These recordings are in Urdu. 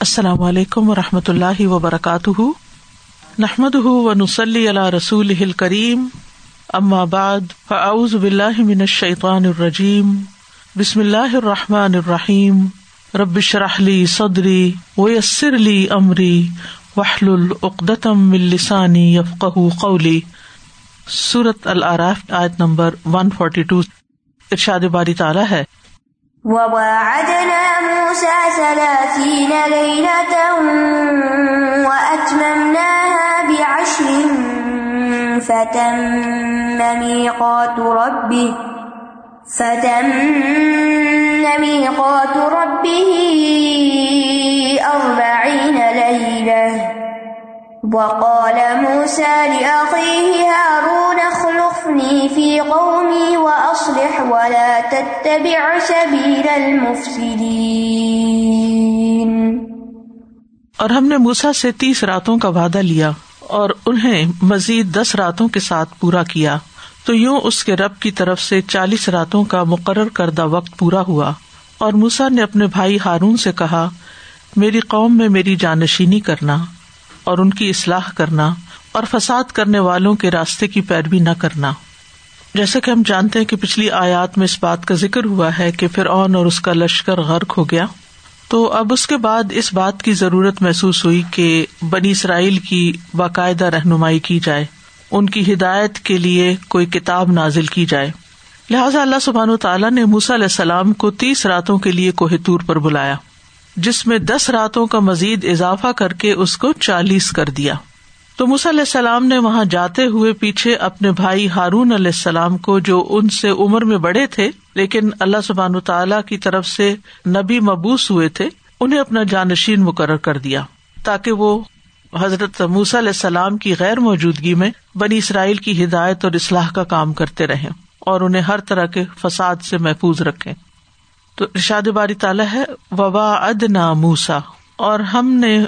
السلام علیکم و رحمۃ اللہ وبرکاتہ۔ نحمد و نسلی اللہ رسول کریم بعد، فاعوذ باللہ من الشیطان الرجیم۔ بسم اللہ الرحمٰن الرحیم۔ ربش رحلی صدری ویسر علی عمری وحل العقدم السانی یفق قولی۔ صورت العراف، آیت نمبر ون فورٹی ٹو ارشاد باری تعالیٰ ہے۔ موسى ثلاثين ليلة وأتممناها بعشر فتم ميقات ربه فتم ميقات ربه أربعين ليلة. وقال موسى لأخيه هارون تتبع سبيل المفسدين. اور ہم نے موسا سے تیس راتوں کا وعدہ لیا اور انہیں مزید دس راتوں کے ساتھ پورا کیا۔ تو یوں اس کے رب کی طرف سے چالیس راتوں کا مقرر کردہ وقت پورا ہوا۔ اور موسا نے اپنے بھائی ہارون سے کہا، میری قوم میں میری جانشینی کرنا اور ان کی اصلاح کرنا اور فساد کرنے والوں کے راستے کی پیروی نہ کرنا۔ جیسے کہ ہم جانتے ہیں کہ پچھلی آیات میں اس بات کا ذکر ہوا ہے کہ پھر اون اور اس کا لشکر غرق ہو گیا، تو اب اس کے بعد اس بات کی ضرورت محسوس ہوئی کہ بنی اسرائیل کی باقاعدہ رہنمائی کی جائے، ان کی ہدایت کے لیے کوئی کتاب نازل کی جائے۔ لہٰذا اللہ سبحان تعالیٰ نے موسا علیہ السلام کو تیس راتوں کے لیے کوہتور پر بلایا، جس میں دس راتوں کا مزید اضافہ کر کے اس کو چالیس کر دیا۔ تو علیہ السلام نے وہاں جاتے ہوئے پیچھے اپنے بھائی ہارون علیہ السلام کو جو ان سے عمر میں بڑے تھے، لیکن اللہ سبحان تعالیٰ کی طرف سے نبی مبوس ہوئے تھے، انہیں اپنا جانشین مقرر کر دیا، تاکہ وہ حضرت موس علیہ السلام کی غیر موجودگی میں بنی اسرائیل کی ہدایت اور اصلاح کا کام کرتے رہے اور انہیں ہر طرح کے فساد سے محفوظ رکھے تو ارشاد باری تعالیٰ ہے وبا ادنا موسا اور ہم نے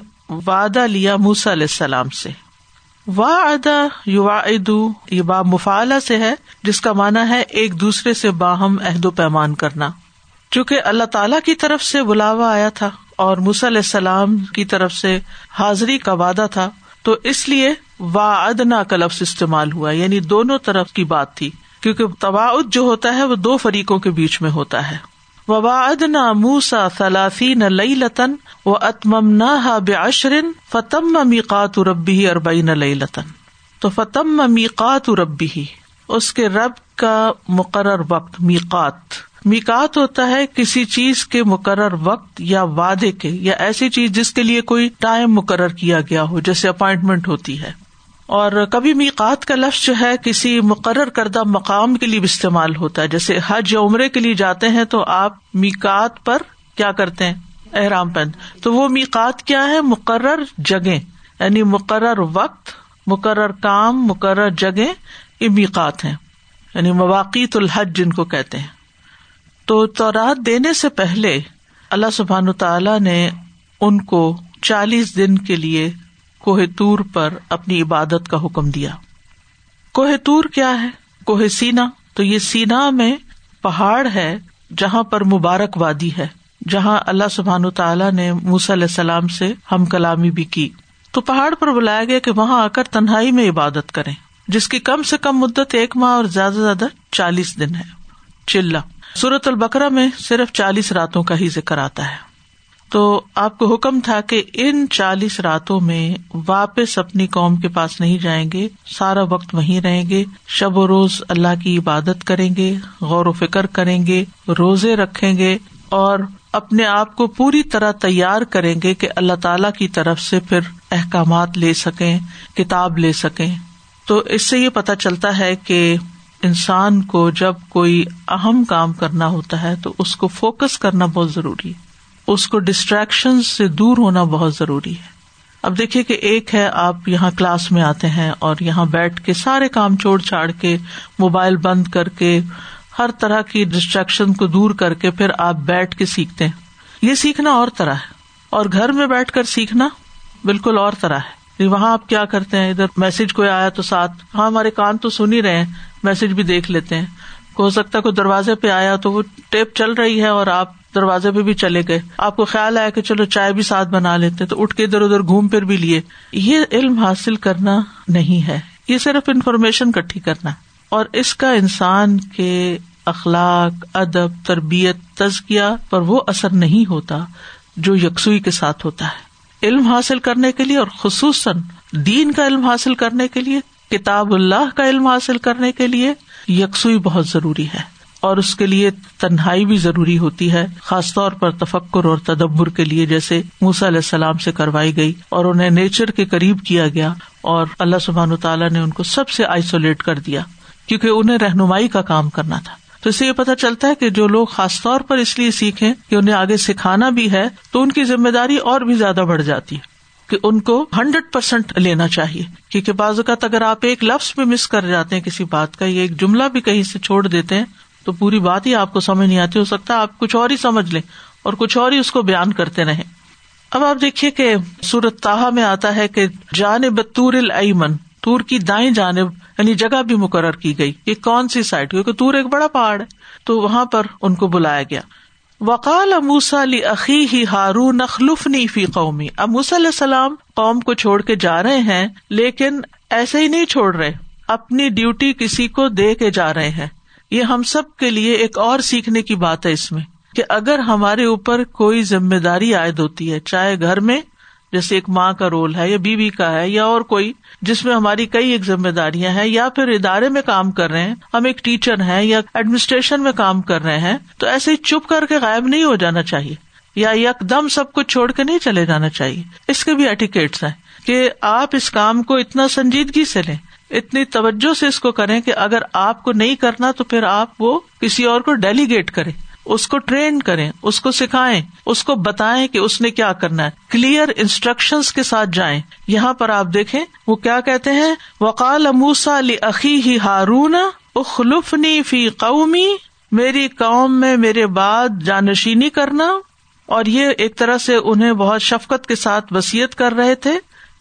وعدہ لیا موسا علیہ السلام سے۔ وا ادا یو ادو یہ با مفالہ سے ہے، جس کا مانا ہے ایک دوسرے سے باہم عہد و پیمان کرنا۔ چونکہ اللہ تعالی کی طرف سے بلاوا آیا تھا اور موس علیہ السلام کی طرف سے حاضری کا وعدہ تھا، تو اس لیے وا ادنا کا لفظ استعمال ہوا یعنی دونوں طرف کی بات تھی۔ کیونکہ تباعد جو ہوتا ہے وہ دو فریقوں کے بیچ میں ہوتا ہے۔ وباد نہ موسا سلافی نہ لئی لتن و اتمم نہ بے فتم میقات ربی اربئی نہ لئی لتن تو فتم میقات ربی اس کے رب کا مقرر وقت میقات میقات ہوتا ہے کسی چیز کے مقرر وقت یا وعدے کے، یا ایسی چیز جس کے لیے کوئی ٹائم مقرر کیا گیا ہو، جیسے اپائنٹمنٹ ہوتی ہے۔ اور کبھی میقات کا لفظ جو ہے کسی مقرر کردہ مقام کے لیے بھی استعمال ہوتا ہے۔ جیسے حج یا عمرے کے لیے جاتے ہیں تو آپ میکات پر کیا کرتے ہیں؟ احرام پہن۔ تو وہ میقات کیا ہے؟ مقرر جگہ یعنی مقرر وقت، مقرر کام، مقرر جگہ یہ میقات ہیں۔ یعنی مواقع الحج جن کو کہتے ہیں۔ تو تورات دینے سے پہلے اللہ سبحان تعالی نے ان کو چالیس دن کے لیے کوہ تور پر اپنی عبادت کا حکم دیا۔ کوہ تور کیا ہے؟ کوہ سینا۔ تو یہ سینا میں پہاڑ ہے جہاں پر مبارک وادی ہے، جہاں اللہ سبحان تعالیٰ نے موس علیہ السلام سے ہم کلامی بھی کی۔ تو پہاڑ پر بلایا گیا کہ وہاں آ کر تنہائی میں عبادت کرے جس کی کم سے کم مدت ایک ماہ اور زیادہ سے زیادہ چالیس دن ہے۔ چلا۔ سورت البکرا میں صرف چالیس راتوں کا ہی ذکر آتا ہے۔ تو آپ کو حکم تھا کہ ان چالیس راتوں میں واپس اپنی قوم کے پاس نہیں جائیں گے، سارا وقت وہیں رہیں گے، شب و روز اللہ کی عبادت کریں گے، غور و فکر کریں گے، روزے رکھیں گے اور اپنے آپ کو پوری طرح تیار کریں گے کہ اللہ تعالی کی طرف سے پھر احکامات لے سکیں، کتاب لے سکیں۔ تو اس سے یہ پتا چلتا ہے کہ انسان کو جب کوئی اہم کام کرنا ہوتا ہے تو اس کو فوکس کرنا بہت ضروری ہے۔ اس کو ڈسٹریکشن سے دور ہونا بہت ضروری ہے۔ اب دیکھیے کہ ایک ہے آپ یہاں کلاس میں آتے ہیں اور یہاں بیٹھ کے سارے کام چھوڑ چھاڑ کے موبائل بند کر کے ہر طرح کی ڈسٹریکشن کو دور کر کے پھر آپ بیٹھ کے سیکھتے ہیں۔ یہ سیکھنا اور طرح ہے۔ اور گھر میں بیٹھ کر سیکھنا بالکل اور طرح ہے۔ وہاں آپ کیا کرتے ہیں؟ ادھر میسج کوئی آیا تو ساتھ۔ ہاں ہمارے کان تو سن ہی رہے ہیں۔ میسج بھی دیکھ لیتے ہیں۔ ہو سکتا ہے کوئی دروازے پہ آیا تو وہ ٹیپ چل رہی ہے اور آپ دروازے پہ بھی چلے گئے۔ آپ کو خیال آیا کہ چلو چائے بھی ساتھ بنا لیتے تو اٹھ کے ادھر ادھر گھوم پھر بھی لیے۔ یہ علم حاصل کرنا نہیں ہے۔ یہ صرف انفارمیشن کٹھی کرنا۔ اور اس کا انسان کے اخلاق، ادب، تربیت، تزکیہ پر وہ اثر نہیں ہوتا جو یکسوئی کے ساتھ ہوتا ہے۔ علم حاصل کرنے کے لیے اور خصوصاً دین کا علم حاصل کرنے کے لیے، کتاب اللہ کا علم حاصل کرنے کے لیے یکسوئی بہت ضروری ہے۔ اور اس کے لیے تنہائی بھی ضروری ہوتی ہے، خاص طور پر تفکر اور تدبر کے لیے، جیسے موسا علیہ السلام سے کروائی گئی اور انہیں نیچر کے قریب کیا گیا اور اللہ سبحان تعالیٰ نے ان کو سب سے آئسولیٹ کر دیا کیونکہ انہیں رہنمائی کا کام کرنا تھا۔ تو اس سے یہ پتا چلتا ہے کہ جو لوگ خاص طور پر اس لیے سیکھیں کہ انہیں آگے سکھانا بھی ہے، تو ان کی ذمہ داری اور بھی زیادہ بڑھ جاتی ہے کہ ان کو ہنڈریڈ پرسینٹ لینا چاہیے۔ کیونکہ بعض اوقات اگر آپ ایک لفظ بھی مس کر جاتے ہیں کسی بات کا، یا ایک جملہ بھی کہیں سے چھوڑ دیتے ہیں تو پوری بات ہی آپ کو سمجھ نہیں آتی، ہو سکتا آپ کچھ اور ہی سمجھ لیں اور کچھ اور ہی اس کو بیان کرتے رہے اب آپ دیکھیے کہ سورت تاہا میں آتا ہے کہ جانب تور العمن تور کی دائیں جانب یعنی جگہ بھی مقرر کی گئی۔ یہ کون سی سائٹ؟ کیونکہ تور ایک بڑا پہاڑ ہے، تو وہاں پر ان کو بلایا گیا۔ وقال اموسا علی عقی ہی ہارو نخلف نی فی قومی۔ اموس علیہ السلام قوم کو چھوڑ کے جا رہے ہیں، لیکن ایسے ہی نہیں چھوڑ رہے، اپنی ڈیوٹی کسی کو دے کے جا رہے ہیں۔ یہ ہم سب کے لیے ایک اور سیکھنے کی بات ہے اس میں، کہ اگر ہمارے اوپر کوئی ذمہ داری عائد ہوتی ہے، چاہے گھر میں، جیسے ایک ماں کا رول ہے یا بیوی کا ہے، یا اور کوئی، جس میں ہماری کئی ایک ذمہ داریاں ہیں، یا پھر ادارے میں کام کر رہے ہیں، ہم ایک ٹیچر ہیں یا ایڈمنسٹریشن میں کام کر رہے ہیں، تو ایسے ہی چپ کر کے غائب نہیں ہو جانا چاہیے، یا یک دم سب کچھ چھوڑ کے نہیں چلے جانا چاہیے۔ اس کے بھی ایٹیکیٹس ہیں کہ آپ اس کام کو اتنا سنجیدگی سے لیں۔ اتنی توجہ سے اس کو کریں کہ اگر آپ کو نہیں کرنا تو پھر آپ وہ کسی اور کو ڈیلیگیٹ کریں، اس کو ٹرین کریں، اس کو سکھائیں، اس کو بتائیں کہ اس نے کیا کرنا ہے۔ کلیئر انسٹرکشن کے ساتھ جائیں۔ یہاں پر آپ دیکھیں، وہ کیا کہتے ہیں؟ وقال اموسا علی عقی ہی ہارون، اخلفنی فی قومی، میری قوم میں میرے بعد جانشینی کرنا۔ اور یہ ایک طرح سے انہیں بہت شفقت کے ساتھ وسیعت کر رہے تھے۔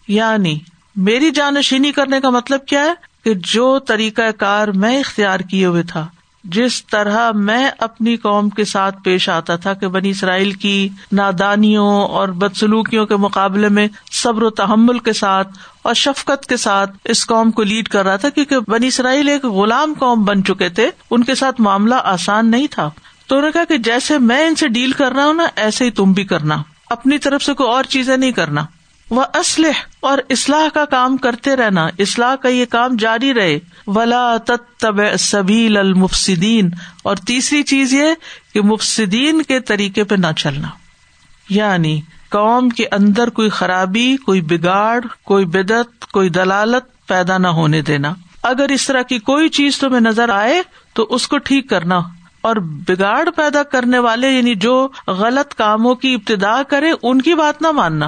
یعنی میری جانشینی کرنے کا مطلب کیا ہے؟ کہ جو طریقہ کار میں اختیار کیے ہوئے تھا، جس طرح میں اپنی قوم کے ساتھ پیش آتا تھا کہ بنی اسرائیل کی نادانیوں اور بدسلوکیوں کے مقابلے میں صبر و تحمل کے ساتھ اور شفقت کے ساتھ اس قوم کو لیڈ کر رہا تھا، کیونکہ بنی اسرائیل ایک غلام قوم بن چکے تھے، ان کے ساتھ معاملہ آسان نہیں تھا۔ تو انہوں نے کہا کہ جیسے میں ان سے ڈیل کر رہا ہوں نا، ایسے ہی تم بھی کرنا۔ اپنی طرف سے کوئی اور چیزیں نہیں کرنا۔ وہ اسلح اور اصلاح کا کام کرتے رہنا۔ اصلاح کا یہ کام جاری رہے۔ ولا تب سبیل المفسدین اور تیسری چیز یہ کہ مفسدین کے طریقے پہ نہ چلنا۔ یعنی قوم کے اندر کوئی خرابی، کوئی بگاڑ، کوئی بدت کوئی دلالت پیدا نہ ہونے دینا۔ اگر اس طرح کی کوئی چیز تمہیں نظر آئے تو اس کو ٹھیک کرنا۔ اور بگاڑ پیدا کرنے والے یعنی جو غلط کاموں کی ابتدا کرے، ان کی بات نہ ماننا۔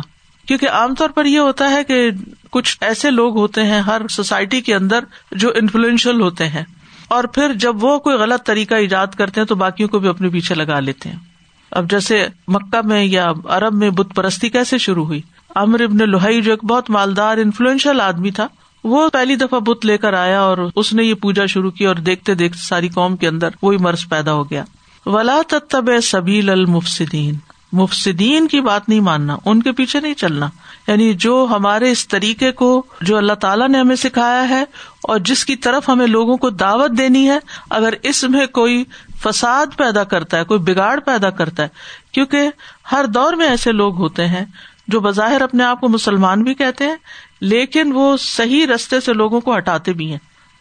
کیونکہ عام طور پر یہ ہوتا ہے کہ کچھ ایسے لوگ ہوتے ہیں ہر سوسائٹی کے اندر جو انفلوئنشل ہوتے ہیں۔ اور پھر جب وہ کوئی غلط طریقہ ایجاد کرتے ہیں تو باقیوں کو بھی اپنے پیچھے لگا لیتے ہیں۔ اب جیسے مکہ میں یا عرب میں بت پرستی کیسے شروع ہوئی؟ امر ابن لوہائی جو ایک بہت مالدار انفلوئنشل آدمی تھا، وہ پہلی دفعہ بت لے کر آیا اور اس نے یہ پوجا شروع کی اور دیکھتے دیکھتے ساری قوم کے اندر وہی مرض پیدا ہو گیا۔ ولا تب سبیل المفسدین مفسدین کی بات نہیں ماننا، ان کے پیچھے نہیں چلنا۔ یعنی جو ہمارے اس طریقے کو، جو اللہ تعالیٰ نے ہمیں سکھایا ہے اور جس کی طرف ہمیں لوگوں کو دعوت دینی ہے، اگر اس میں کوئی فساد پیدا کرتا ہے، کوئی بگاڑ پیدا کرتا ہے، کیونکہ ہر دور میں ایسے لوگ ہوتے ہیں جو بظاہر اپنے آپ کو مسلمان بھی کہتے ہیں، لیکن وہ صحیح رستے سے لوگوں کو ہٹاتے بھی ہیں۔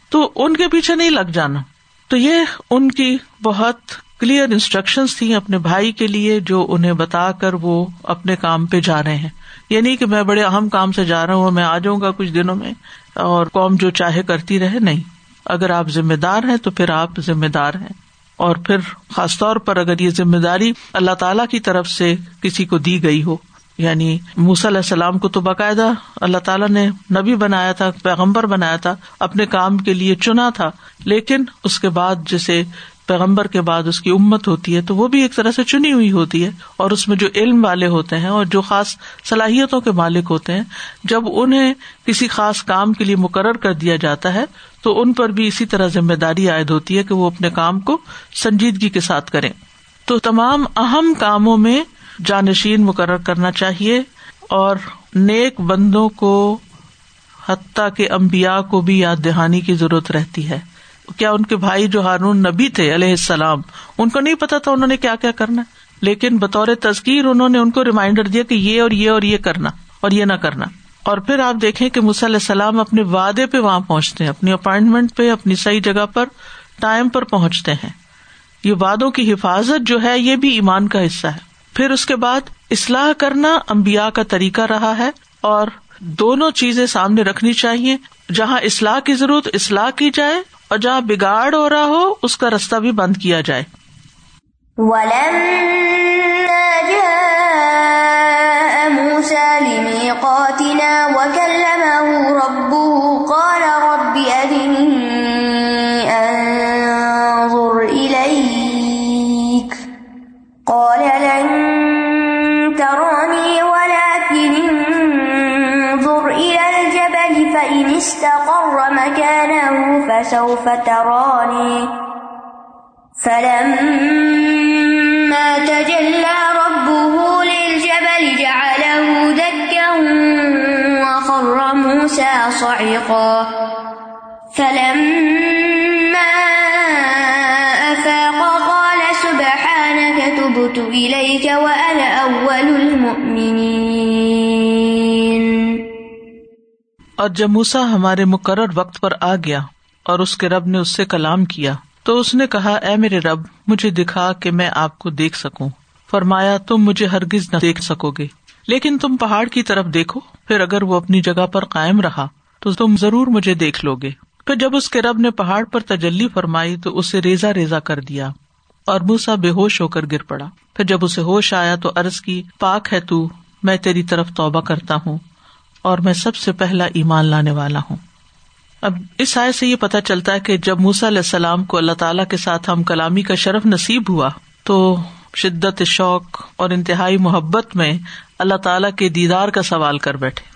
تو ان کے پیچھے نہیں لگ جانا۔ تو یہ ان کی بہت کلیئر انسٹرکشن تھی اپنے بھائی کے لیے جو انہیں بتا کر وہ اپنے کام پہ جا رہے ہیں۔ یہ نہیں کہ میں بڑے اہم کام سے جا رہا ہوں میں آ جاؤں گا کچھ دنوں میں اور قوم جو چاہے کرتی رہے، نہیں۔ اگر آپ ذمہ دار ہیں تو پھر آپ ذمہ دار ہیں۔ اور پھر خاص طور پر اگر یہ ذمہ داری اللہ تعالی کی طرف سے کسی کو دی گئی ہو یعنی موسی علیہ السلام کو تو باقاعدہ اللہ تعالیٰ نے نبی بنایا تھا، پیغمبر بنایا تھا، اپنے کام کے لیے چنا تھا، لیکن اس کے بعد جیسے پیغمبر کے بعد اس کی امت ہوتی ہے تو وہ بھی ایک طرح سے چنی ہوئی ہوتی ہے اور اس میں جو علم والے ہوتے ہیں اور جو خاص صلاحیتوں کے مالک ہوتے ہیں، جب انہیں کسی خاص کام کے لیے مقرر کر دیا جاتا ہے، تو ان پر بھی اسی طرح ذمہ داری عائد ہوتی ہے کہ وہ اپنے کام کو سنجیدگی کے ساتھ کریں۔ تو تمام اہم کاموں میں جانشین مقرر کرنا چاہیے اور نیک بندوں کو حتیٰ کے امبیا کو بھی یاد دہانی کی ضرورت رہتی ہے۔ کیا ان کے بھائی جو ہارون نبی تھے علیہ السلام، ان کو نہیں پتا تھا انہوں نے کیا کیا کرنا۔ لیکن بطور تذکیر انہوں نے ان کو ریمائنڈر دیا کہ یہ اور یہ اور یہ کرنا اور یہ نہ کرنا۔ اور پھر آپ دیکھیں کہ علیہ السلام اپنے وعدے پہ وہاں پہنچتے ہیں، اپنی اپائنٹمنٹ پہ، اپنی صحیح جگہ پر، ٹائم پر پہنچتے ہیں۔ یہ وادوں کی حفاظت جو ہے، یہ بھی ایمان کا حصہ ہے۔ پھر اس کے بعد اصلاح کرنا امبیا کا طریقہ رہا ہے اور دونوں چیزیں سامنے رکھنی چاہیے۔ جہاں اصلاح کی ضرورت اصلاح کی جائے اور جہاں بگاڑ ہو رہا ہو، اس کا رستہ بھی بند کیا جائے۔ موسى لميقاتنا وكلمه ربه، قال رب أذني استقر مكانه فسوف تراني. فلما تجلى ربه للجبل جعله دكا وخر موسى صعقا فلما اور جب موسا ہمارے مقرر وقت پر آ گیا اور اس کے رب نے اس سے کلام کیا، تو اس نے کہا، اے میرے رب، مجھے دکھا کہ میں آپ کو دیکھ سکوں۔ فرمایا، تم مجھے ہرگز نہ دیکھ سکو گے لیکن تم پہاڑ کی طرف دیکھو، پھر اگر وہ اپنی جگہ پر قائم رہا، تو تم ضرور مجھے دیکھ لو گے پھر جب اس کے رب نے پہاڑ پر تجلی فرمائی، تو اسے ریزا ریزا کر دیا اور موسا بے ہوش ہو کر گر پڑا۔ پھر جب اسے ہوش آیا، تو ارض کی، پاک ہے تو، میں تیری طرف توبہ کرتا ہوں۔ اور میں سب سے پہلا ایمان لانے والا ہوں۔ اب اس آئے سے یہ پتا چلتا ہے کہ جب موسا علیہ السلام کو اللہ تعالیٰ کے ساتھ ہم کلامی کا شرف نصیب ہوا، تو شدت، شوق اور انتہائی محبت میں اللہ تعالیٰ کے دیدار کا سوال کر بیٹھے۔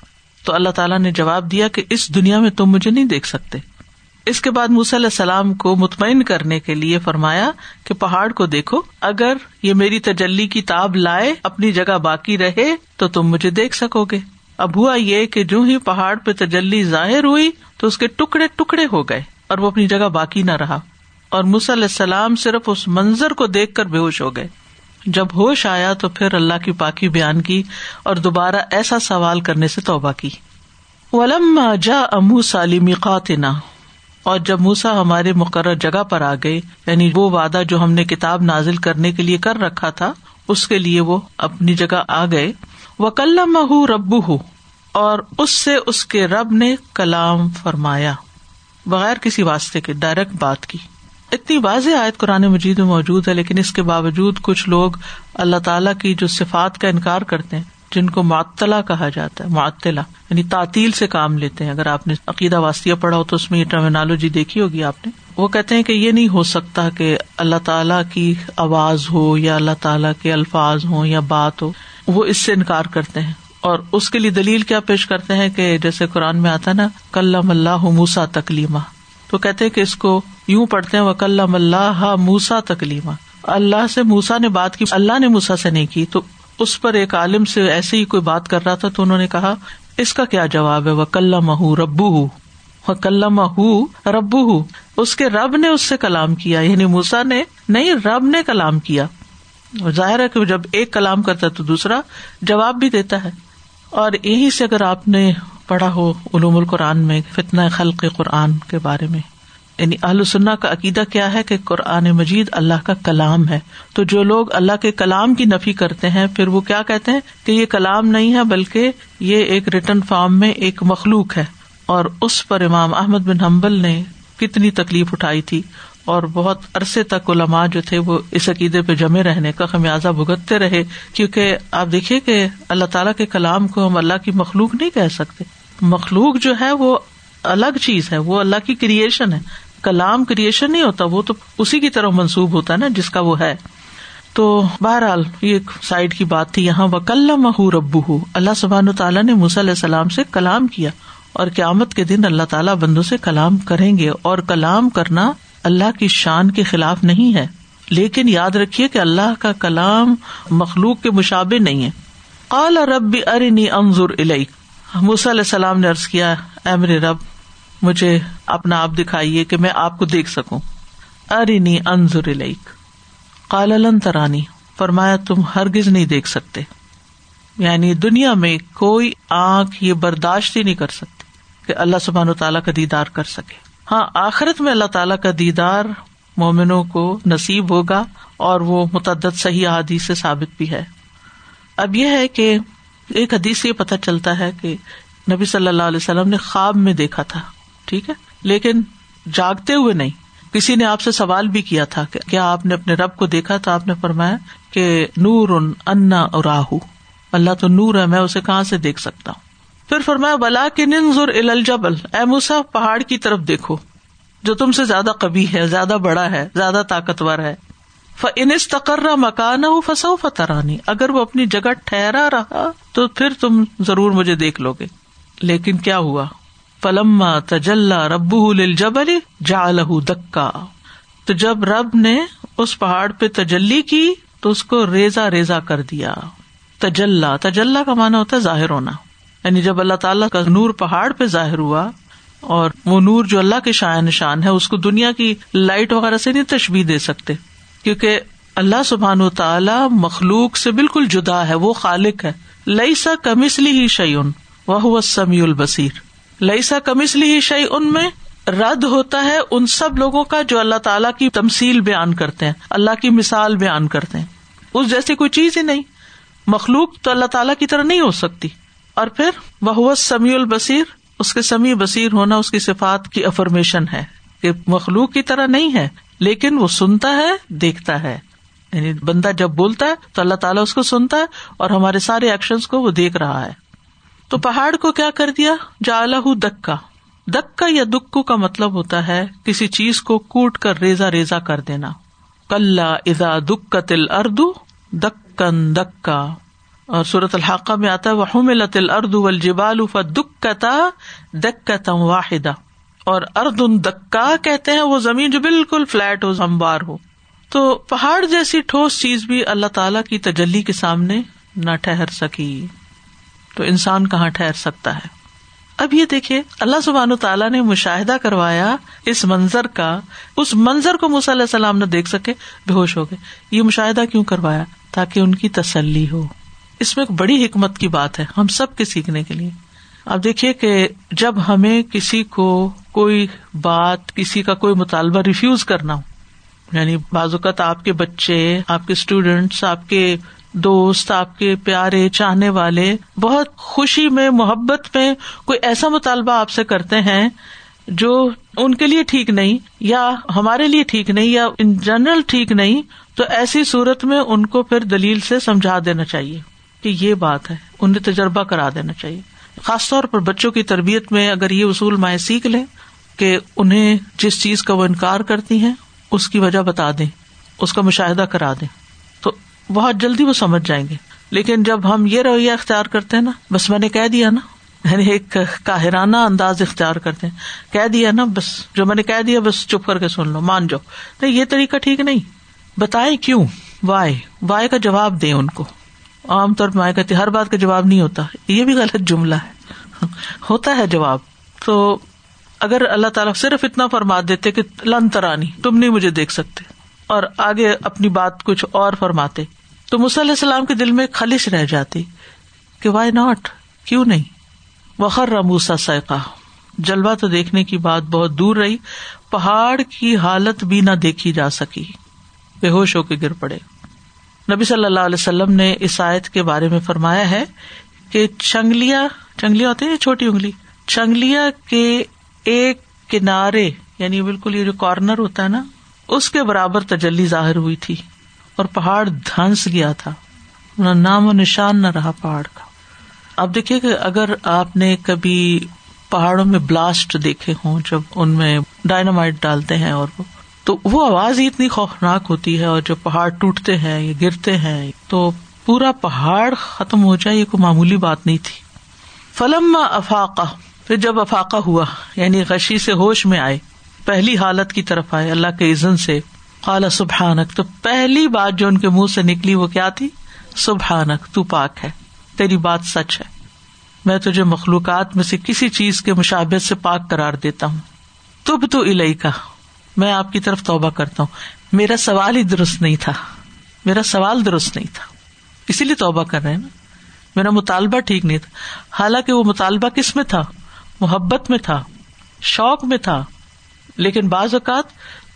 تو اللہ تعالیٰ نے جواب دیا کہ اس دنیا میں تم مجھے نہیں دیکھ سکتے۔ اس کے بعد موسی علیہ السلام کو مطمئن کرنے کے لیے فرمایا کہ پہاڑ کو دیکھو، اگر یہ میری تجلی کی تاب لائے، اپنی جگہ باقی رہے، تو تم مجھے دیکھ سکو گے۔ اب ہوا یہ کہ جو ہی پہاڑ پہ تجلی ظاہر ہوئی تو اس کے ٹکڑے ٹکڑے ہو گئے اور وہ اپنی جگہ باقی نہ رہا اور علیہ السلام صرف اس منظر کو دیکھ کر بے ہوش ہو گئے۔ جب ہوش آیا تو پھر اللہ کی پاکی بیان کی اور دوبارہ ایسا سوال کرنے سے توبہ کی۔ ولم جا امو سالمی قاتنا اور جب موسا ہمارے مقرر جگہ پر آ گئے یعنی وہ وعدہ جو ہم نے کتاب نازل کرنے کے لیے کر رکھا تھا، اس کے لیے وہ اپنی جگہ آ گئے۔ وہ کل ربو ہُو اور اس سے اس کے رب نے کلام فرمایا۔ بغیر کسی واسطے کے ڈائریکٹ بات کی۔ اتنی واضح آیت قرآن مجید میں موجود ہے، لیکن اس کے باوجود کچھ لوگ اللہ تعالیٰ کی جو صفات کا انکار کرتے ہیں، جن کو معطلا کہا جاتا ہے معطلا یعنی تعطیل سے کام لیتے ہیں۔ اگر آپ نے عقیدہ واسطیہ پڑھا ہو تو اس میں یہ ٹرمینالوجی دیکھی ہوگی آپ نے۔ وہ کہتے ہیں کہ یہ نہیں ہو سکتا کہ اللہ تعالیٰ کی آواز ہو یا اللہ تعالیٰ کے الفاظ ہوں یا بات ہو۔ وہ اس سے انکار کرتے ہیں اور اس کے لیے دلیل کیا پیش کرتے ہیں کہ جیسے قرآن میں آتا نا، کلم اللہ موسا تکلیمہ۔ تو کہتے کہ اس کو یوں پڑھتے ہیں وہ کلم اللہ موسا تکلیمہ اللہ سے موسا نے بات کی، اللہ نے موسا سے نہیں کی۔ تو اس پر ایک عالم سے ایسے ہی کوئی بات کر رہا تھا تو انہوں نے کہا، اس کا کیا جواب ہے؟ وہ کلم ربو ہُو وہ کلم ربو ہُو اس کے رب نے اس سے کلام کیا یعنی موسا نے، نہیں، رب نے کلام کیا۔ ظاہر ہے کہ جب ایک کلام کرتا ہے تو دوسرا جواب بھی دیتا ہے۔ اور یہی سے اگر آپ نے پڑھا ہو علوم القرآن میں فتنا خلق قرآن کے بارے میں۔ یعنی سننا کا عقیدہ کیا ہے کہ قرآن مجید اللہ کا کلام ہے۔ تو جو لوگ اللہ کے کلام کی نفی کرتے ہیں، پھر وہ کیا کہتے ہیں؟ کہ یہ کلام نہیں ہے، بلکہ یہ ایک ریٹرن فارم میں ایک مخلوق ہے۔ اور اس پر امام احمد بن حمبل نے کتنی تکلیف اٹھائی تھی۔ اور بہت عرصے تک علماء جو تھے وہ اس عقیدے پہ جمے رہنے کا خمیازہ بھگتتے رہے، کیونکہ آپ دیکھیے کہ اللہ تعالیٰ کے کلام کو ہم اللہ کی مخلوق نہیں کہہ سکتے۔ مخلوق جو ہے وہ الگ چیز ہے، وہ اللہ کی کریشن ہے۔ کلام کریشن نہیں ہوتا، وہ تو اسی کی طرف منسوب ہوتا ہے نا، جس کا وہ ہے۔ تو بہرحال یہ ایک سائڈ کی بات تھی، یہاں وکل مہ ربو ہُو اللہ سبحان تعالیٰ نے علیہ السلام سے کلام کیا اور قیامت کے دن اللہ تعالیٰ بندوں سے کلام کریں گے اور کلام کرنا اللہ کی شان کے خلاف نہیں ہے، لیکن یاد رکھیے کہ اللہ کا کلام مخلوق کے مشابے نہیں ہے۔ قال رب ارنی انظر الیک۔ موسی علیہ السلام نے عرض کیا، اے میرے رب، مجھے اپنا آپ دکھائیے کہ میں آپ کو دیکھ سکوں۔ ارنی انظر الیک۔ قال لن ترانی، فرمایا، تم ہرگز نہیں دیکھ سکتے۔ یعنی دنیا میں کوئی آنکھ یہ برداشت ہی نہیں کر سکتی کہ اللہ سبحان و تعالیٰ کا دیدار کر سکے۔ ہاں آخرت میں اللہ تعالیٰ کا دیدار مومنوں کو نصیب ہوگا اور وہ متعدد صحیح حادیث سے ثابت بھی ہے۔ اب یہ ہے کہ ایک حدیث سے یہ پتہ چلتا ہے کہ نبی صلی اللہ علیہ وسلم نے خواب میں دیکھا تھا، ٹھیک ہے؟ لیکن جاگتے ہوئے نہیں۔ کسی نے آپ سے سوال بھی کیا تھا کہ کیا آپ نے اپنے رب کو دیکھا؟ تو آپ نے فرمایا کہ نور ان انا اور راہو اللہ تو نور ہے، میں اسے کہاں سے دیکھ سکتا ہوں؟ پھر فرمایا، بلا کے ننظر الجبل. اے موسا پہاڑ کی طرف دیکھو، جو تم سے زیادہ کبھی ہے، زیادہ بڑا ہے، زیادہ طاقتور ہے۔ انس تقرر مکان ہو فسو فترانی اگر وہ اپنی جگہ ٹھہرا رہا، تو پھر تم ضرور مجھے دیکھ لو گے۔ لیکن کیا ہوا؟ پلم تجلا رب جبل جا دکا تو جب رب نے اس پہاڑ پہ تجلی کی، تو اس کو ریزا ریزا کر دیا۔ تجلا تجلا کا مانا ہوتا ہے ظاہر ہونا۔ یعنی جب اللہ تعالیٰ کا نور پہاڑ پہ ظاہر ہوا اور وہ نور جو اللہ کے شاع نشان ہے، اس کو دنیا کی لائٹ وغیرہ سے نہیں تشبیح دے سکتے۔ کیونکہ اللہ سبحان و تعالی مخلوق سے بالکل جدا ہے، وہ خالق ہے۔ لئی سا کمسلی ہی شعین وہ سمی البصیر۔ لئی سا کمسلی ہی شعی ان میں رد ہوتا ہے ان سب لوگوں کا جو اللہ تعالیٰ کی تمسیل بیان کرتے ہیں، اللہ کی مثال بیان کرتے ہیں۔ اس جیسی کوئی چیز ہی نہیں۔ مخلوق تو اللہ تعالیٰ کی طرح نہیں ہو سکتی۔ اور پھر وہ سمیع البصیر، اس کے سمیع بصیر ہونا اس کی صفات کی افرمیشن ہے کہ مخلوق کی طرح نہیں ہے، لیکن وہ سنتا ہے، دیکھتا ہے۔ یعنی بندہ جب بولتا ہے تو اللہ تعالیٰ اس کو سنتا ہے اور ہمارے سارے ایکشن کو وہ دیکھ رہا ہے۔ تو پہاڑ کو کیا کر دیا؟ جالا دکا۔ دکا یا دکو کا مطلب ہوتا ہے کسی چیز کو کوٹ کر ریزا ریزا کر دینا۔ کل ادا دک تل اردو دکن دکا۔ اور صورت الحقہ میں آتا ہے وہ لت الرد الجبال دکتا واحدہ اور ارد ان دکا کہتے ہیں، وہ زمین جو بالکل فلیٹ ہو ہموار ہو۔ تو پہاڑ جیسی ٹھوس چیز بھی اللہ تعالی کی تجلی کے سامنے نہ ٹھہر سکی۔ تو انسان کہاں ٹھہر سکتا ہے؟ اب یہ دیکھیے، اللہ سبحان تعالیٰ نے مشاہدہ کروایا اس منظر کا۔ اس منظر کو علیہ السلام نہ دیکھ سکے، بے ہوش ہو گئے۔ یہ مشاہدہ کیوں کروایا؟ تاکہ ان کی تسلی ہو۔ اس میں ایک بڑی حکمت کی بات ہے، ہم سب کے سیکھنے کے لیے۔ اب دیکھیے کہ جب ہمیں کسی کو کوئی بات، کسی کا کوئی مطالبہ ریفیوز کرنا ہو یعنی بعض اوقات آپ کے بچے، آپ کے اسٹوڈینٹس آپ کے دوست، آپ کے پیارے، چاہنے والے، بہت خوشی میں، محبت میں کوئی ایسا مطالبہ آپ سے کرتے ہیں جو ان کے لیے ٹھیک نہیں، یا ہمارے لیے ٹھیک نہیں، یا ان جنرل ٹھیک نہیں، تو ایسی صورت میں ان کو پھر دلیل سے سمجھا دینا چاہیے۔ کہ یہ بات ہے، انہیں تجربہ کرا دینا چاہیے۔ خاص طور پر بچوں کی تربیت میں اگر یہ اصول مائیں سیکھ لیں کہ انہیں جس چیز کا وہ انکار کرتی ہیں، اس کی وجہ بتا دیں، اس کا مشاہدہ کرا دیں، تو بہت جلدی وہ سمجھ جائیں گے۔ لیکن جب ہم یہ رویہ اختیار کرتے ہیں نا، بس میں نے کہہ دیا نا یعنی ایک کاہرانہ انداز اختیار کرتے ہیں۔ کہہ دیا نا، بس جو میں نے کہہ دیا، بس چپ کر کے سن لو، مان جاؤ۔ نہیں، یہ طریقہ ٹھیک نہیں۔ بتائیں کیوں؟ وائے وائے کا جواب دیں ان کو۔ عام طور پہ کہتی ہر بات کا جواب نہیں ہوتا۔ یہ بھی غلط جملہ ہے۔ ہوتا ہے جواب۔ تو اگر اللہ تعالیٰ صرف اتنا فرما دیتے کہ لن ترانی، تم نہیں مجھے دیکھ سکتے۔ اور آگے اپنی بات کچھ اور فرماتے۔ تو علیہ السلام کے دل میں خلش رہ جاتی کہ وائی ناٹ کیوں نہیں؟ وخر رموسا سیکا جلوا تو دیکھنے کی بات بہت دور رہی۔ پہاڑ کی حالت بھی نہ دیکھی جا سکی۔ بے ہوش ہو کے گر پڑے۔ نبی صلی اللہ علیہ وسلم نے اس آیت کے بارے میں فرمایا ہے کہ چنگلیا چنگلیا ہوتے ہیں چھوٹی انگلی؟ چنگلیا کے ایک کنارے یعنی بالکل یہ جو کارنر ہوتا ہے نا، اس کے برابر تجلی ظاہر ہوئی تھی اور پہاڑ دھنس گیا تھا۔ نام و نشان نہ رہا پہاڑ کا۔ اب دیکھیے کہ اگر آپ نے کبھی پہاڑوں میں بلاسٹ دیکھے ہوں، جب ان میں ڈائنامائٹ ڈالتے ہیں اور وہ تو وہ آواز ہی اتنی خوفناک ہوتی ہے اور جب پہاڑ ٹوٹتے ہیں یا گرتے ہیں تو پورا پہاڑ ختم ہو جائے، یہ کوئی معمولی بات نہیں تھی۔ فلم افاقہ، پھر جب افاقہ ہوا یعنی غشی سے ہوش میں آئے، پہلی حالت کی طرف آئے، اللہ کے عزن سے خالا سبحانک، تو پہلی بات جو ان کے منہ سے نکلی وہ کیا تھی؟ سبحانک، تو پاک ہے، تیری بات سچ ہے۔ میں تجھے مخلوقات میں سے کسی چیز کے مشابت سے پاک کرار دیتا ہوں۔ تب تو الہی کا میں آپ کی طرف توبہ کرتا ہوں۔ میرا سوال ہی درست نہیں تھا۔ میرا سوال درست نہیں تھا۔ اسی لیے توبہ کر رہے ہیں نا۔ میرا مطالبہ ٹھیک نہیں تھا۔ حالانکہ وہ مطالبہ کس میں تھا؟ محبت میں تھا۔ شوق میں تھا۔ لیکن بعض اوقات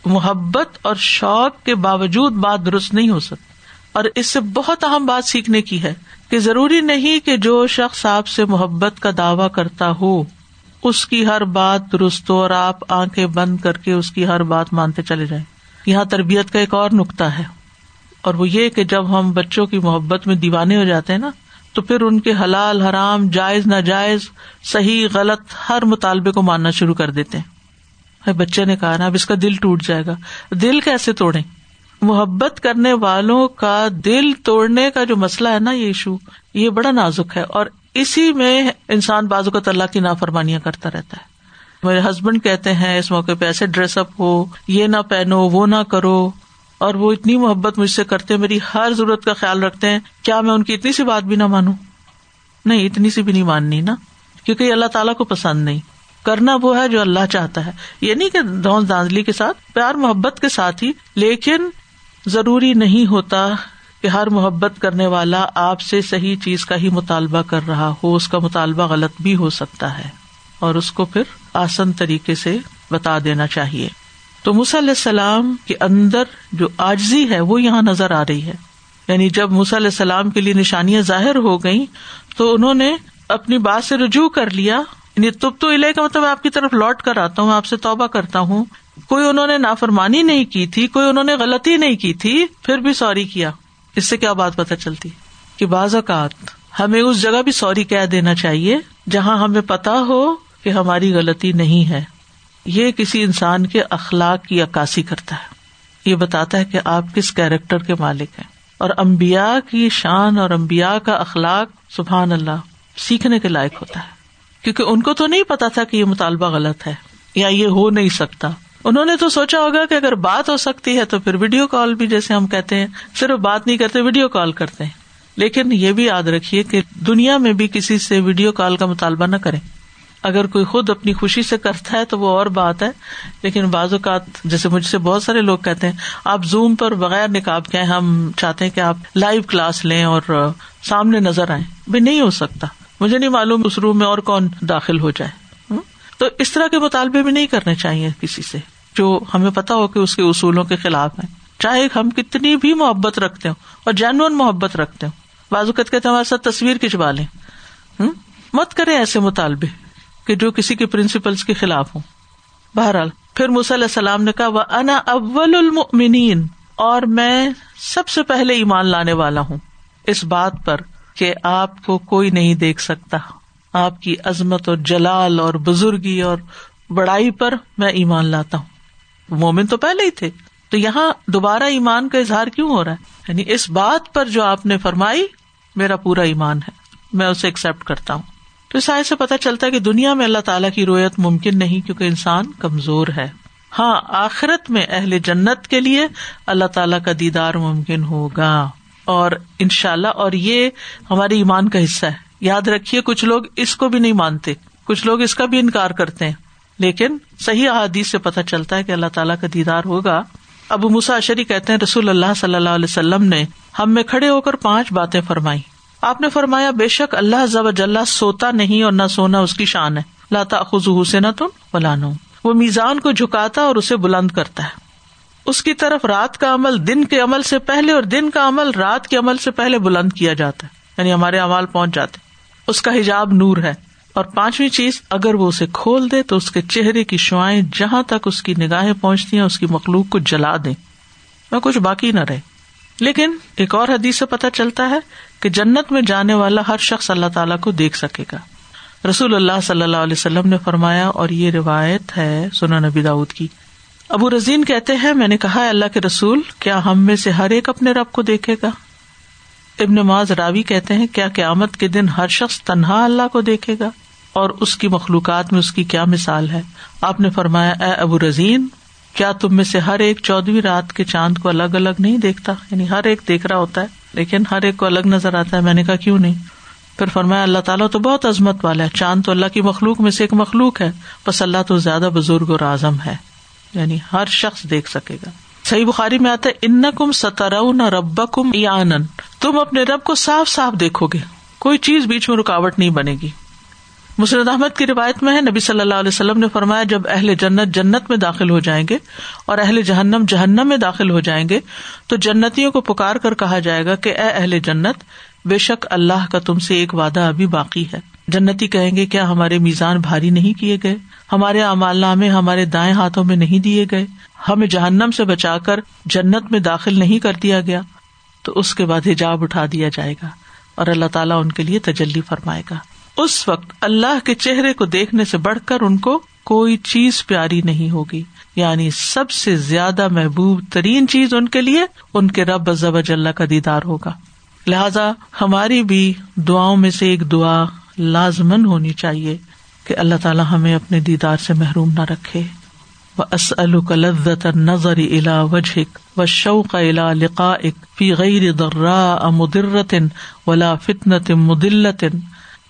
محبت اور شوق کے باوجود بات درست نہیں ہو سکتی۔ اور اس سے بہت اہم بات سیکھنے کی ہے کہ ضروری نہیں کہ جو شخص آپ سے محبت کا دعوی کرتا ہو۔ اس کی ہر بات درست ہو اور آپ آنکھیں بند کر کے اس کی ہر بات مانتے چلے جائیں۔ یہاں تربیت کا ایک اور نقطہ ہے۔ اور وہ یہ کہ جب ہم بچوں کی محبت میں دیوانے ہو جاتے ہیں نا، تو پھر ان کے حلال، حرام، جائز، ناجائز، صحیح، غلط، ہر مطالبے کو ماننا شروع کر دیتے ہیں۔ بچے نے کہا نا، اب اس کا دل ٹوٹ جائے گا۔ دل کیسے توڑے محبت کرنے والوں کا دل توڑنے کا جو مسئلہ ہے نا، یہ ایشو، یہ بڑا نازک ہے۔ اور اسی میں انسان بازو کا اللہ کی نافرمانیاں کرتا رہتا ہے۔ میرے ہسبینڈ کہتے ہیں، اس موقع پہ ایسے ڈریس اپ ہو، یہ نہ پہنو، وہ نہ کرو۔ اور وہ اتنی محبت مجھ سے کرتے میری ہر ضرورت کا خیال رکھتے ہیں۔ کیا میں ان کی اتنی سی بات بھی نہ مانوں؟ نہیں، اتنی سی بھی نہیں ماننی نا۔ کیونکہ اللہ تعالیٰ کو پسند نہیں۔ کرنا وہ ہے جو اللہ چاہتا ہے۔ یہ نہیں کہ دھونس دانزلی کے ساتھ، پیار محبت کے ساتھ ہی، لیکن ضروری نہیں ہوتا۔ کہ ہر محبت کرنے والا آپ سے صحیح چیز کا ہی مطالبہ کر رہا ہو، اس کا مطالبہ غلط بھی ہو سکتا ہے۔ اور اس کو پھر آسن طریقے سے بتا دینا چاہیے۔ تو علیہ السلام کے اندر جو آجزی ہے، وہ یہاں نظر آ رہی ہے۔ یعنی جب علیہ السلام کے لیے نشانیاں ظاہر ہو گئی تو انہوں نے اپنی بات سے رجوع کر لیا۔ یعنی تب تو علیہ کا مطلب آپ کی طرف لوٹ کر آتا ہوں، آپ سے توبہ کرتا ہوں۔ کوئی انہوں نے نافرمانی نہیں کی تھی، کوئی انہوں نے غلطی نہیں کی تھی، پھر بھی سوری کیا۔ اس سے کیا بات پتا چلتی؟ کہ بعض اوقات ہمیں اس جگہ بھی سوری کہہ دینا چاہیے جہاں ہمیں پتا ہو کہ ہماری غلطی نہیں ہے۔ یہ کسی انسان کے اخلاق کی عکاسی کرتا ہے۔ یہ بتاتا ہے کہ آپ کس کیریکٹر کے مالک ہیں۔ اور امبیا کی شان اور امبیا کا اخلاق سبحان اللہ سیکھنے کے لائق ہوتا ہے۔ کیونکہ ان کو تو نہیں پتا تھا کہ یہ مطالبہ غلط ہے یا یہ ہو نہیں سکتا۔ انہوں نے تو سوچا ہوگا کہ اگر بات ہو سکتی ہے تو پھر ویڈیو کال بھی جیسے ہم کہتے ہیں، صرف بات نہیں کرتے، ویڈیو کال کرتے ہیں۔ لیکن یہ بھی یاد رکھیے کہ دنیا میں بھی کسی سے ویڈیو کال کا مطالبہ نہ کریں۔ اگر کوئی خود اپنی خوشی سے کرتا ہے تو وہ اور بات ہے، لیکن بعض اوقات جیسے مجھ سے بہت سارے لوگ کہتے ہیں، آپ زوم پر بغیر نکاب کے ہم چاہتے ہیں کہ آپ لائیو کلاس لیں اور سامنے نظر آئیں۔ بھی نہیں ہو سکتا۔ مجھے نہیں معلوم اس روم میں اور کون داخل ہو جائے۔ تو اس طرح کے مطالبے بھی نہیں کرنے چاہیے کسی سے جو ہمیں پتا ہو کہ اس کے اصولوں کے خلاف ہیں۔ چاہے ہم کتنی بھی محبت رکھتے ہوں اور جینون محبت رکھتے ہوں۔ بازو کہتے ہمارے ساتھ تصویر کھنچوا لیں۔ مت کریں ایسے مطالبے کہ جو کسی کے پرنسپلس کے خلاف ہوں۔ بہرحال، پھر علیہ السلام نے کہا وہ انا اول المؤمنین اور میں سب سے پہلے ایمان لانے والا ہوں۔ اس بات پر کہ آپ کو کوئی نہیں دیکھ سکتا۔ آپ کی عظمت اور جلال اور بزرگی اور بڑائی پر میں ایمان لاتا ہوں۔ مومن تو پہلے ہی تھے۔ تو یہاں دوبارہ ایمان کا اظہار کیوں ہو رہا ہے؟ یعنی اس بات پر جو آپ نے فرمائی، میرا پورا ایمان ہے۔ میں اسے ایکسپٹ کرتا ہوں۔ تو اس آئے سے پتا چلتا ہے کہ دنیا میں اللہ تعالیٰ کی رویت ممکن نہیں کیونکہ انسان کمزور ہے۔ ہاں آخرت میں اہل جنت کے لیے اللہ تعالیٰ کا دیدار ممکن ہوگا۔ اور ان شاء اللہ اور یہ ہمارے ایمان کا حصہ ہے۔ یاد رکھیے، کچھ لوگ اس کو بھی نہیں مانتے، کچھ لوگ اس کا بھی انکار کرتے ہیں۔ لیکن صحیح احادیث سے پتہ چلتا ہے کہ اللہ تعالیٰ کا دیدار ہوگا۔ ابو مساشری کہتے ہیں، رسول اللہ صلی اللہ علیہ وسلم نے ہم میں کھڑے ہو کر پانچ باتیں فرمائی آپ نے فرمایا، بے شک اللہ ضب جل سوتا نہیں اور نہ سونا اس کی شان ہے۔ لاتا خزو سے نہ تم بلانو وہ میزان کو جھکاتا اور اسے بلند کرتا ہے۔ اس کی طرف رات کا عمل دن کے عمل سے پہلے اور دن کا عمل رات کے عمل سے پہلے بلند کیا جاتا ہے۔ یعنی ہمارے عمال پہنچ جاتے اس کا حجاب نور ہے اور پانچویں چیز، اگر وہ اسے کھول دے تو اس کے چہرے کی شوائیں جہاں تک اس کی نگاہیں پہنچتی ہیں، اس کی مخلوق کو جلا دے میں کچھ باقی نہ رہے۔ لیکن ایک اور حدیث سے پتہ چلتا ہے کہ جنت میں جانے والا ہر شخص اللہ تعالیٰ کو دیکھ سکے گا۔ رسول اللہ صلی اللہ علیہ وسلم نے فرمایا، اور یہ روایت ہے سنا نبی داود کی۔ ابو رضین کہتے ہیں، میں نے کہا اللہ کے رسول، کیا ہم میں سے ہر ایک اپنے رب کو دیکھے گا؟ ابن نماز راوی کہتے ہیں، کیا قیامت کے دن ہر شخص تنہا اللہ کو دیکھے گا؟ اور اس کی مخلوقات میں اس کی کیا مثال ہے؟ آپ نے فرمایا، اے ابو رضین کیا تم میں سے ہر ایک چودہویں رات کے چاند کو الگ الگ نہیں دیکھتا؟ یعنی ہر ایک دیکھ رہا ہوتا ہے، لیکن ہر ایک کو الگ نظر آتا ہے۔ میں نے کہا، کیوں نہیں؟ پھر فرمایا، اللہ تعالیٰ تو بہت عظمت والا ہے۔ چاند تو اللہ کی مخلوق میں سے ایک مخلوق ہے، بس اللہ تو زیادہ بزرگ اور اعظم ہے۔ یعنی ہر شخص دیکھ سکے گا۔ صحیح بخاری میں آتا ہے ان کم ستر نہ رب کم یا تم اپنے رب کو صاف صاف دیکھو گے، کوئی چیز بیچ میں رکاوٹ نہیں بنے گی۔ مسرد احمد کی روایت میں ہے، نبی صلی اللہ علیہ وسلم نے فرمایا، جب اہل جنت جنت میں داخل ہو جائیں گے اور اہل جہنم جہنم میں داخل ہو جائیں گے، تو جنتیوں کو پکار کر کہا جائے گا کہ، اے اہل جنت، بے شک اللہ کا تم سے ایک وعدہ ابھی باقی ہے۔ جنتی کہیں گے، کیا ہمارے میزان بھاری نہیں کیے گئے؟ ہمارے امال نامے ہمارے دائیں ہاتھوں میں نہیں دیے گئے؟ ہمیں جہنم سے بچا کر جنت میں داخل نہیں کر دیا گیا، تو اس کے بعد حجاب اٹھا دیا جائے گا اور اللہ تعالیٰ ان کے لیے تجلی فرمائے گا۔ اس وقت اللہ کے چہرے کو دیکھنے سے بڑھ کر ان کو کوئی چیز پیاری نہیں ہوگی۔ یعنی سب سے زیادہ محبوب ترین چیز ان کے لیے ان کے رب ضب اللہ کا دیدار ہوگا۔ لہذا ہماری بھی دعاؤں میں سے ایک دعا لازمن ہونی چاہیے کہ اللہ تعالیٰ ہمیں اپنے دیدار سے محروم نہ رکھے۔ وہ لذت نظر الا وجہک و شوق الا لقا فی غیر درا ولا فتنت مدلتن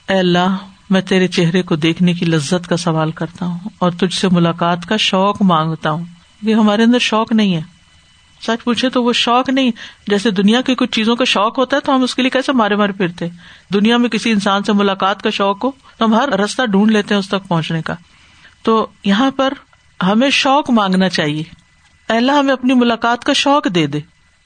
اے اللہ، میں تیرے چہرے کو دیکھنے کی لذت کا سوال کرتا ہوں اور تجھ سے ملاقات کا شوق مانگتا ہوں۔ یہ ہمارے اندر شوق نہیں ہے۔ سچ پوچھے تو وہ شوق نہیں، جیسے دنیا کی کچھ چیزوں کا شوق ہوتا ہے تو ہم اس کے لیے کیسے مارے مارے پھرتے۔ دنیا میں کسی انسان سے ملاقات کا شوق ہو تو ہم ہر رستہ ڈھونڈ لیتے ہیں اس تک پہنچنے کا۔ تو یہاں پر ہمیں شوق مانگنا چاہیے۔ اللہ، ہمیں اپنی ملاقات کا شوق دے دے۔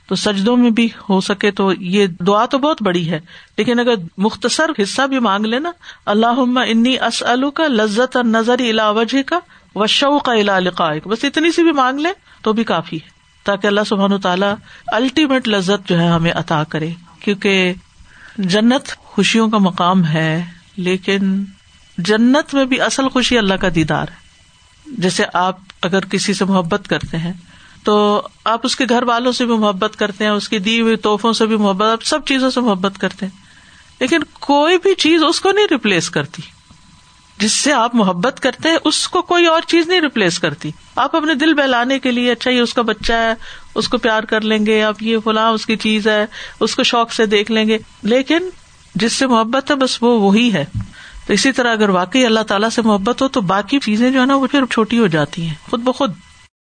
تو سجدوں میں بھی ہو سکے تو یہ دعا تو بہت بڑی ہے۔ لیکن اگر مختصر حصہ بھی مانگ لینا اللہ انی اسلو کا لذت نظر الا وجہ کا و شو کا الا بس اتنی سی بھی مانگ لے تو بھی کافی ہے۔ تاکہ اللہ سبحان تعالیٰ الٹیمیٹ لذت جو ہے ہمیں عطا کرے۔ کیونکہ جنت خوشیوں کا مقام ہے، لیکن جنت میں بھی اصل خوشی اللہ کا دیدار ہے۔ جیسے آپ اگر کسی سے محبت کرتے ہیں، تو آپ اس کے گھر والوں سے بھی محبت کرتے ہیں، اس کی دی ہوئی توحفوں سے بھی محبت، آپ سب چیزوں سے محبت کرتے ہیں۔ لیکن کوئی بھی چیز اس کو نہیں ریپلیس کرتی۔ جس سے آپ محبت کرتے ہیں، اس کو کوئی اور چیز نہیں ریپلیس کرتی۔ آپ اپنے دل بہلانے کے لیے اچھا یہ اس کا بچہ ہے، اس کو پیار کر لیں گے، آپ یہ فلاں اس کی چیز ہے، اس کو شوق سے دیکھ لیں گے۔ لیکن جس سے محبت ہے، بس وہ وہی ہے۔ تو اسی طرح اگر واقعی اللہ تعالیٰ سے محبت ہو تو باقی چیزیں جو ہے نا وہ پھر چھوٹی ہو جاتی ہیں، خود بخود۔